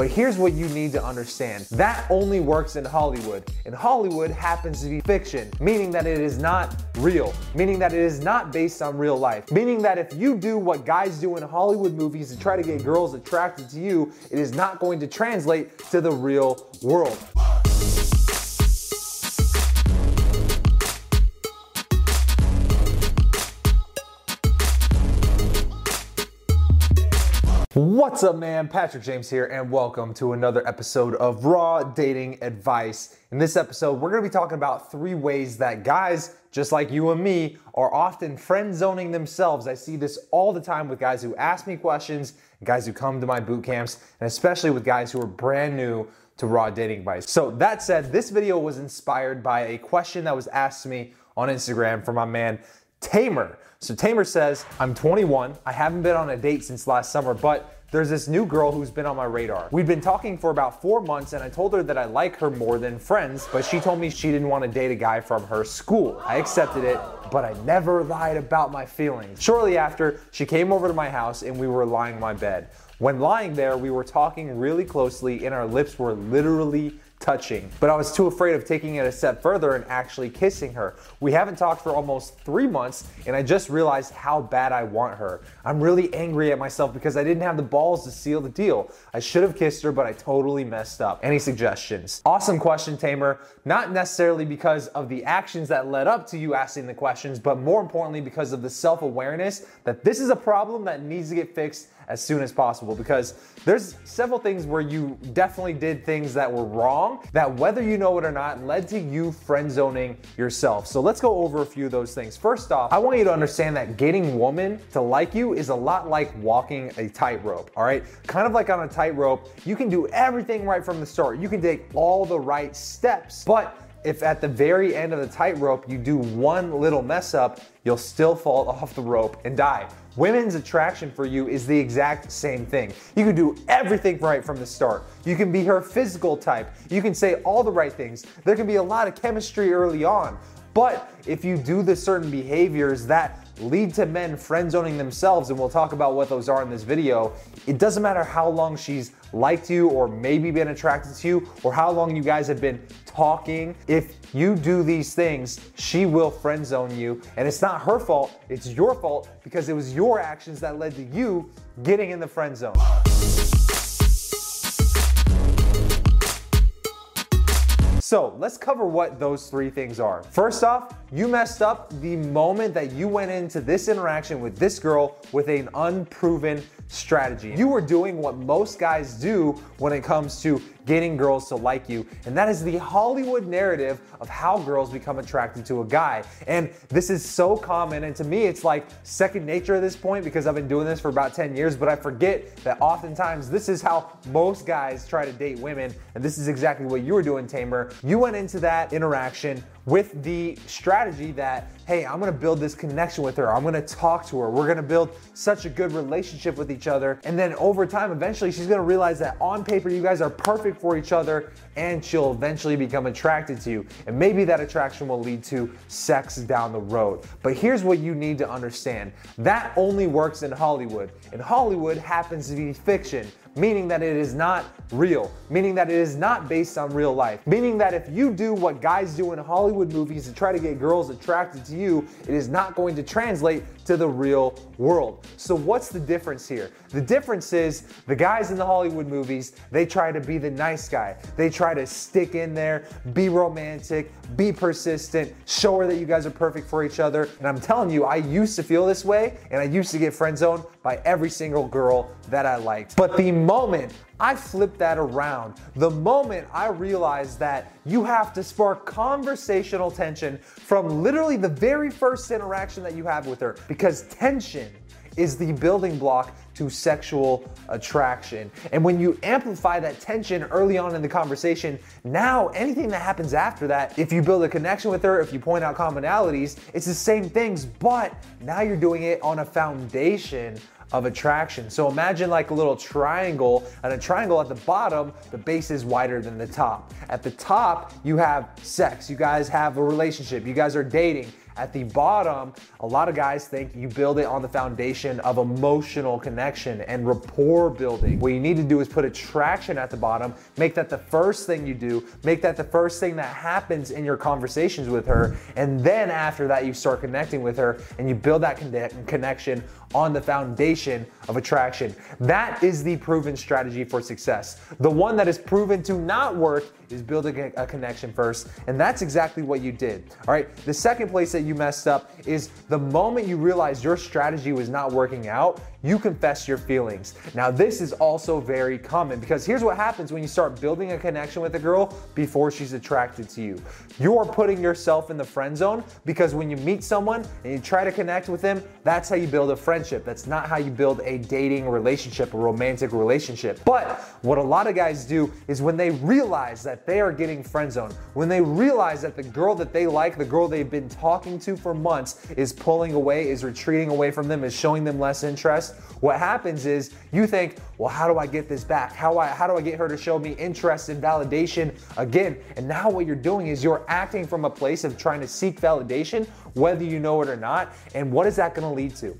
But here's what you need to understand. That only works in Hollywood. And Hollywood happens to be fiction, meaning that it is not real, meaning that it is not based on real life, meaning that if you do what guys do in Hollywood movies to try to get girls attracted to you, it is not going to translate to the real world. What's up, man? Patrick James here, and welcome to another episode of Raw Dating Advice. In this episode, we're gonna be talking about three ways that guys, just like you and me, are often friend zoning themselves. I see this all the time with guys who ask me questions, guys who come to my boot camps, and especially with guys who are brand new to Raw Dating Advice. So, that said, this video was inspired by a question that was asked to me on Instagram from my man Tamer. So Tamer says, I'm 21. I haven't been on a date since last summer, but there's this new girl who's been on my radar. We'd been talking for about four months and I told her that I like her more than friends, but she told me she didn't want to date a guy from her school. I accepted it, but I never lied about my feelings. Shortly after, she came over to my house and we were lying in my bed. When lying there, we were talking really closely and our lips were literally touching. But I was too afraid of taking it a step further and actually kissing her. We haven't talked for almost three months, and I just realized how bad I want her. I'm really angry at myself because I didn't have the balls to seal the deal. I should have kissed her, but I totally messed up. Any suggestions? Awesome question, Tamer. Not necessarily because of the actions that led up to you asking the questions, but more importantly, because of the self awareness that this is a problem that needs to get fixed as soon as possible because there's several things where you definitely did things that were wrong that whether you know it or not led to you friend zoning yourself. So let's go over a few of those things. First off, I want you to understand that getting women to like you is a lot like walking a tightrope, all right? Kind of like on a tightrope, you can do everything right from the start. You can take all the right steps, but if at the very end of the tightrope you do one little mess up, you'll still fall off the rope and die. Women's attraction for you is the exact same thing. You can do everything right from the start. You can be her physical type. You can say all the right things. There can be a lot of chemistry early on. But if you do the certain behaviors that lead to men friend zoning themselves, and we'll talk about what those are in this video, it doesn't matter how long she's liked you or maybe been attracted to you or how long you guys have been talking. If you do these things, she will friend zone you. And it's not her fault, it's your fault because it was your actions that led to you getting in the friend zone. So let's cover what those three things are. First off, you messed up the moment that you went into this interaction with this girl with an unproven strategy. You were doing what most guys do when it comes to getting girls to like you. And that is the Hollywood narrative of how girls become attracted to a guy. And this is so common. And to me, it's like second nature at this point because I've been doing this for about 10 years. But I forget that oftentimes this is how most guys try to date women. And this is exactly what you were doing, Tamer. You went into that interaction with the strategy that, hey, I'm gonna build this connection with her. I'm gonna talk to her. We're gonna build such a good relationship with each other. And then over time, eventually, she's gonna realize that on paper, you guys are perfect for each other and she'll eventually become attracted to you. And maybe that attraction will lead to sex down the road. But here's what you need to understand that only works in Hollywood. And Hollywood happens to be fiction meaning that it is not real, meaning that it is not based on real life, meaning that if you do what guys do in Hollywood movies to try to get girls attracted to you, it is not going to translate to the real world. So, what's the difference here? The difference is the guys in the Hollywood movies, they try to be the nice guy. They try to stick in there, be romantic, be persistent, show her that you guys are perfect for each other. And I'm telling you, I used to feel this way, and I used to get friend zoned by every single girl that I liked. But the moment I flipped that around, the moment I realized that you have to spark conversational tension from literally the very first interaction that you have with her, because tension is the building block to sexual attraction. And when you amplify that tension early on in the conversation, now anything that happens after that, if you build a connection with her, if you point out commonalities, it's the same things, but now you're doing it on a foundation of attraction. So imagine like a little triangle, and a triangle at the bottom, the base is wider than the top. At the top, you have sex. You guys have a relationship. You guys are dating. At the bottom, a lot of guys think you build it on the foundation of emotional connection and rapport building. What you need to do is put attraction at the bottom, make that the first thing you do, make that the first thing that happens in your conversations with her, and then after that, you start connecting with her and you build that connection on the foundation of attraction. That is the proven strategy for success. The one that is proven to not work is building a, connection first, and that's exactly what you did. All right, the second place that you messed up is the moment you realized your strategy was not working out, you confess your feelings. Now, this is also very common because here's what happens when you start building a connection with a girl before she's attracted to you. You're putting yourself in the friend zone because when you meet someone and you try to connect with them, that's how you build a friendship. That's not how you build a dating relationship, a romantic relationship. But what a lot of guys do is when they realize that they are getting friend zoned, when they realize that the girl that they like, the girl they've been talking to for months, is pulling away, is retreating away from them, is showing them less interest what happens is you think, well, how do I get this back? How, I, how do I get her to show me interest and validation again? And now what you're doing is you're acting from a place of trying to seek validation, whether you know it or not. And what is that gonna lead to?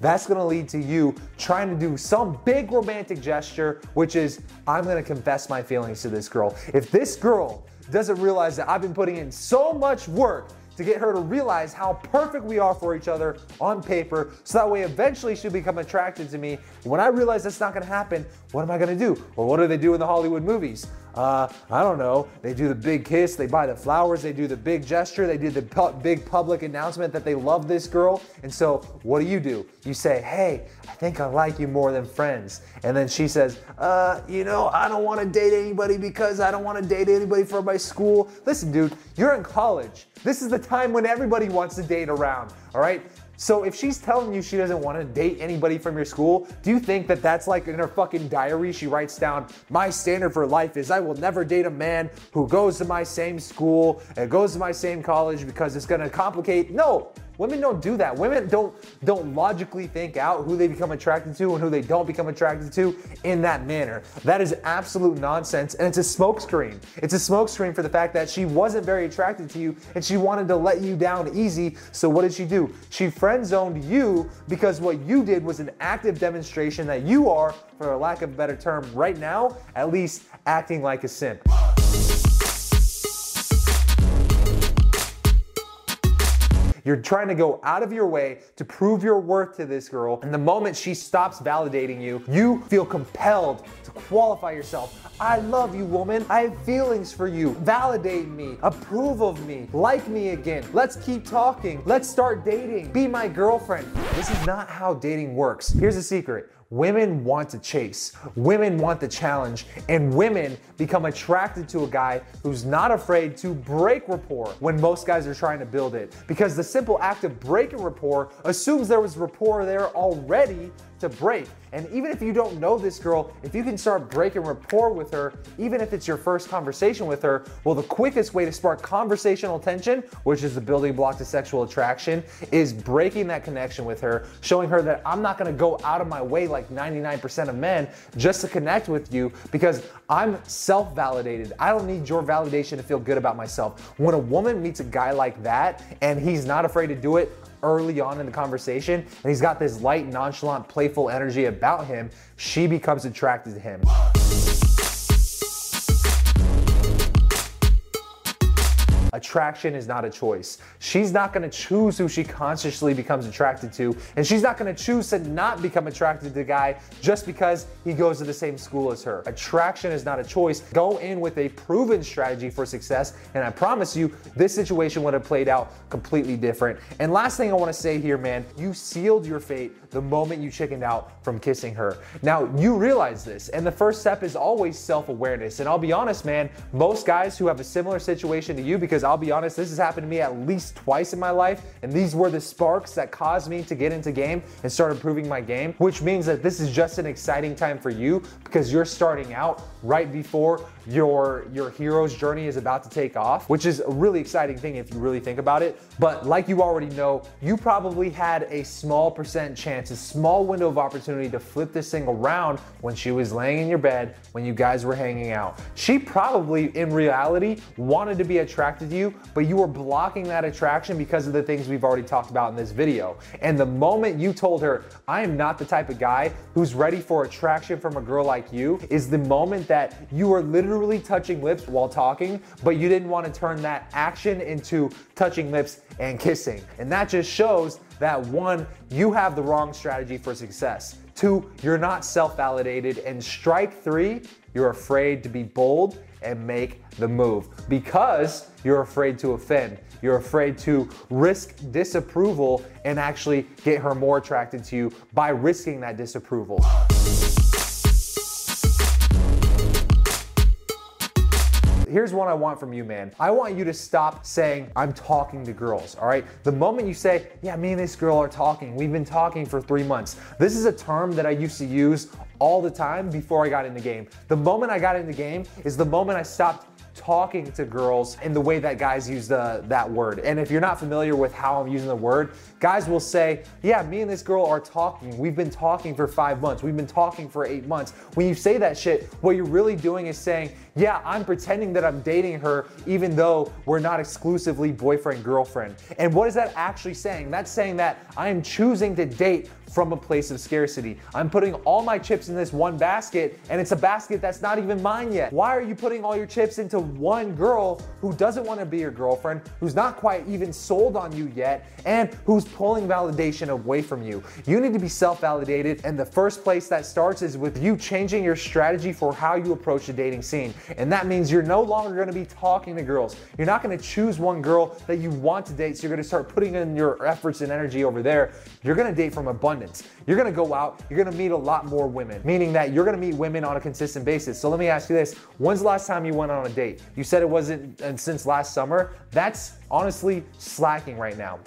That's gonna lead to you trying to do some big romantic gesture, which is, I'm gonna confess my feelings to this girl. If this girl doesn't realize that I've been putting in so much work to get her to realize how perfect we are for each other on paper so that way eventually she'll become attracted to me. When I realize that's not gonna happen, what am I gonna do? Well, what do they do in the Hollywood movies? Uh, I don't know. They do the big kiss, they buy the flowers, they do the big gesture, they do the pu- big public announcement that they love this girl. And so, what do you do? You say, Hey, I think I like you more than friends. And then she says, Uh, you know, I don't wanna date anybody because I don't wanna date anybody from my school. Listen, dude, you're in college. This is the time when everybody wants to date around, all right? So if she's telling you she doesn't want to date anybody from your school, do you think that that's like in her fucking diary she writes down, my standard for life is I will never date a man who goes to my same school and goes to my same college because it's going to complicate? No. Women don't do that. Women don't don't logically think out who they become attracted to and who they don't become attracted to in that manner. That is absolute nonsense and it's a smokescreen. It's a smokescreen for the fact that she wasn't very attracted to you and she wanted to let you down easy. So what did she do? She friend zoned you because what you did was an active demonstration that you are, for a lack of a better term, right now, at least acting like a simp. You're trying to go out of your way to prove your worth to this girl. And the moment she stops validating you, you feel compelled to qualify yourself. I love you, woman. I have feelings for you. Validate me. Approve of me. Like me again. Let's keep talking. Let's start dating. Be my girlfriend. This is not how dating works. Here's a secret Women want to chase, women want the challenge, and women become attracted to a guy who's not afraid to break rapport when most guys are trying to build it. Because the simple act of breaking rapport assumes there was rapport there already to break. And even if you don't know this girl, if you can start breaking rapport with her, even if it's your first conversation with her, well, the quickest way to spark conversational tension, which is the building block to sexual attraction, is breaking that connection with her, showing her that I'm not gonna go out of my way like 99% of men just to connect with you because I'm self validated. I don't need your validation to feel good about myself. When a woman meets a guy like that and he's not afraid to do it, early on in the conversation and he's got this light, nonchalant, playful energy about him, she becomes attracted to him. Attraction is not a choice. She's not gonna choose who she consciously becomes attracted to, and she's not gonna choose to not become attracted to the guy just because he goes to the same school as her. Attraction is not a choice. Go in with a proven strategy for success, and I promise you, this situation would have played out completely different. And last thing I wanna say here, man, you sealed your fate the moment you chickened out from kissing her. Now, you realize this, and the first step is always self awareness. And I'll be honest, man, most guys who have a similar situation to you, because I'll be honest, this has happened to me at least twice in my life, and these were the sparks that caused me to get into game and start improving my game, which means that this is just an exciting time for you because you're starting out right before your your hero's journey is about to take off, which is a really exciting thing if you really think about it. But like you already know, you probably had a small percent chance, a small window of opportunity to flip this thing around when she was laying in your bed, when you guys were hanging out. She probably in reality wanted to be attracted to you, but you were blocking that attraction because of the things we've already talked about in this video. And the moment you told her, I am not the type of guy who's ready for attraction from a girl like you, is the moment that you are literally touching lips while talking, but you didn't want to turn that action into touching lips and kissing. And that just shows that one, you have the wrong strategy for success. Two, you're not self validated. And strike three, you're afraid to be bold and make the move because you're afraid to offend. You're afraid to risk disapproval and actually get her more attracted to you by risking that disapproval. Here's what I want from you, man. I want you to stop saying, I'm talking to girls, all right? The moment you say, yeah, me and this girl are talking, we've been talking for three months. This is a term that I used to use all the time before I got in the game. The moment I got in the game is the moment I stopped talking to girls in the way that guys use the, that word. And if you're not familiar with how I'm using the word, guys will say, Yeah, me and this girl are talking. We've been talking for five months. We've been talking for eight months. When you say that shit, what you're really doing is saying, Yeah, I'm pretending that I'm dating her, even though we're not exclusively boyfriend girlfriend. And what is that actually saying? That's saying that I am choosing to date from a place of scarcity. I'm putting all my chips in this one basket, and it's a basket that's not even mine yet. Why are you putting all your chips into one girl who doesn't want to be your girlfriend, who's not quite even sold on you yet, and who's pulling validation away from you? You need to be self validated, and the first place that starts is with you changing your strategy for how you approach the dating scene. And that means you're no longer to be talking to girls. You're not to choose one girl that you want to date, so you're to start putting in your efforts and energy over there. You're to date from abundance. You're gonna go out, you're gonna meet a lot more women, meaning that you're gonna meet women on a consistent basis. So let me ask you this when's the last time you went on a date? You said it wasn't uh, since last summer. That's honestly slacking right now.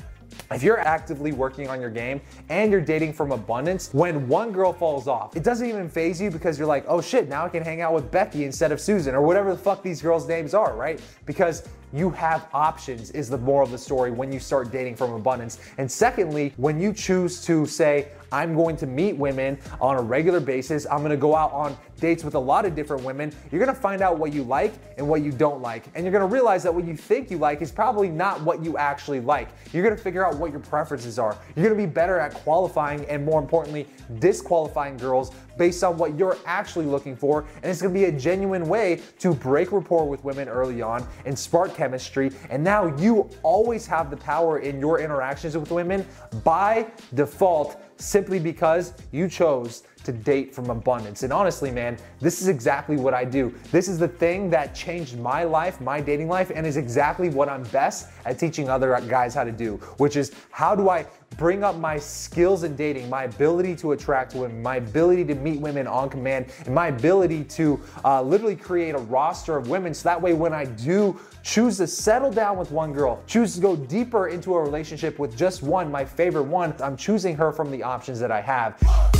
If you're actively working on your game and you're dating from abundance, when one girl falls off, it doesn't even faze you because you're like, oh shit, now I can hang out with Becky instead of Susan or whatever the fuck these girls' names are, right? Because you have options is the moral of the story when you start dating from abundance. And secondly, when you choose to say, I'm going to meet women on a regular basis. I'm gonna go out on dates with a lot of different women. You're gonna find out what you like and what you don't like. And you're gonna realize that what you think you like is probably not what you actually like. You're gonna figure out what your preferences are. You're gonna be better at qualifying and more importantly, disqualifying girls based on what you're actually looking for. And it's gonna be a genuine way to break rapport with women early on and spark chemistry. And now you always have the power in your interactions with women by default simply because you chose to date from abundance. And honestly, man, this is exactly what I do. This is the thing that changed my life, my dating life, and is exactly what I'm best at teaching other guys how to do, which is how do I bring up my skills in dating, my ability to attract women, my ability to meet women on command, and my ability to uh, literally create a roster of women so that way when I do choose to settle down with one girl, choose to go deeper into a relationship with just one, my favorite one, I'm choosing her from the options that I have.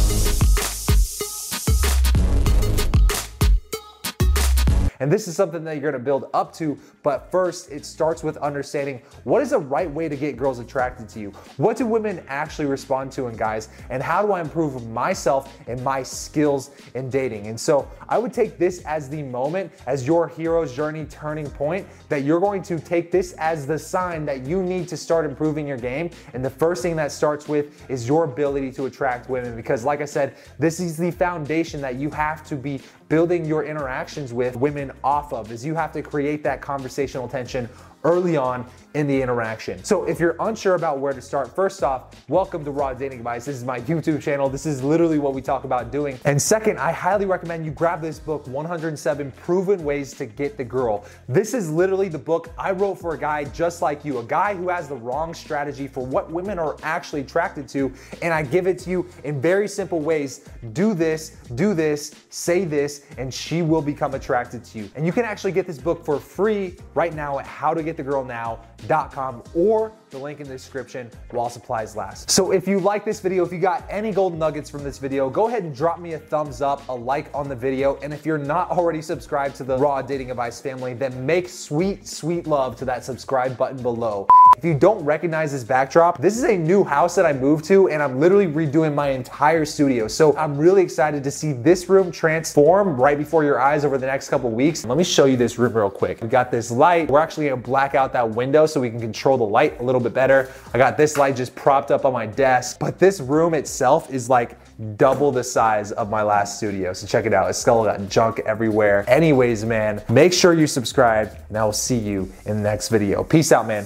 And this is something that you're gonna build up to, but first it starts with understanding what is the right way to get girls attracted to you? What do women actually respond to in guys? And how do I improve myself and my skills in dating? And so I would take this as the moment, as your hero's journey turning point, that you're going to take this as the sign that you need to start improving your game. And the first thing that starts with is your ability to attract women. Because, like I said, this is the foundation that you have to be building your interactions with women off of is you have to create that conversational tension early on in the interaction. So if you're unsure about where to start, first off, welcome to Raw Dating Advice. This is my YouTube channel. This is literally what we talk about doing. And second, I highly recommend you grab this book, 107 Proven Ways to Get the Girl. This is literally the book I wrote for a guy just like you, a guy who has the wrong strategy for what women are actually attracted to. And I give it to you in very simple ways. Do this, do this, say this, and she will become attracted to you. And you can actually get this book for free right now at How to Get the Girl Now com or the link in the description while supplies last. So if you like this video, if you got any golden nuggets from this video, go ahead and drop me a thumbs up, a like on the video. And if you're not already subscribed to the Raw Dating Advice family, then make sweet, sweet love to that subscribe button below. If you don't recognize this backdrop, this is a new house that I moved to and I'm literally redoing my entire studio. So I'm really excited to see this room transform right before your eyes over the next couple weeks. Let me show you this room real quick. We got this light. We're actually gonna black out that window so we can control the light a little bit better. I got this light just propped up on my desk, but this room itself is like double the size of my last studio. So check it out. It's still got junk everywhere. Anyways, man, make sure you subscribe and I will see you in the next video. Peace out, man.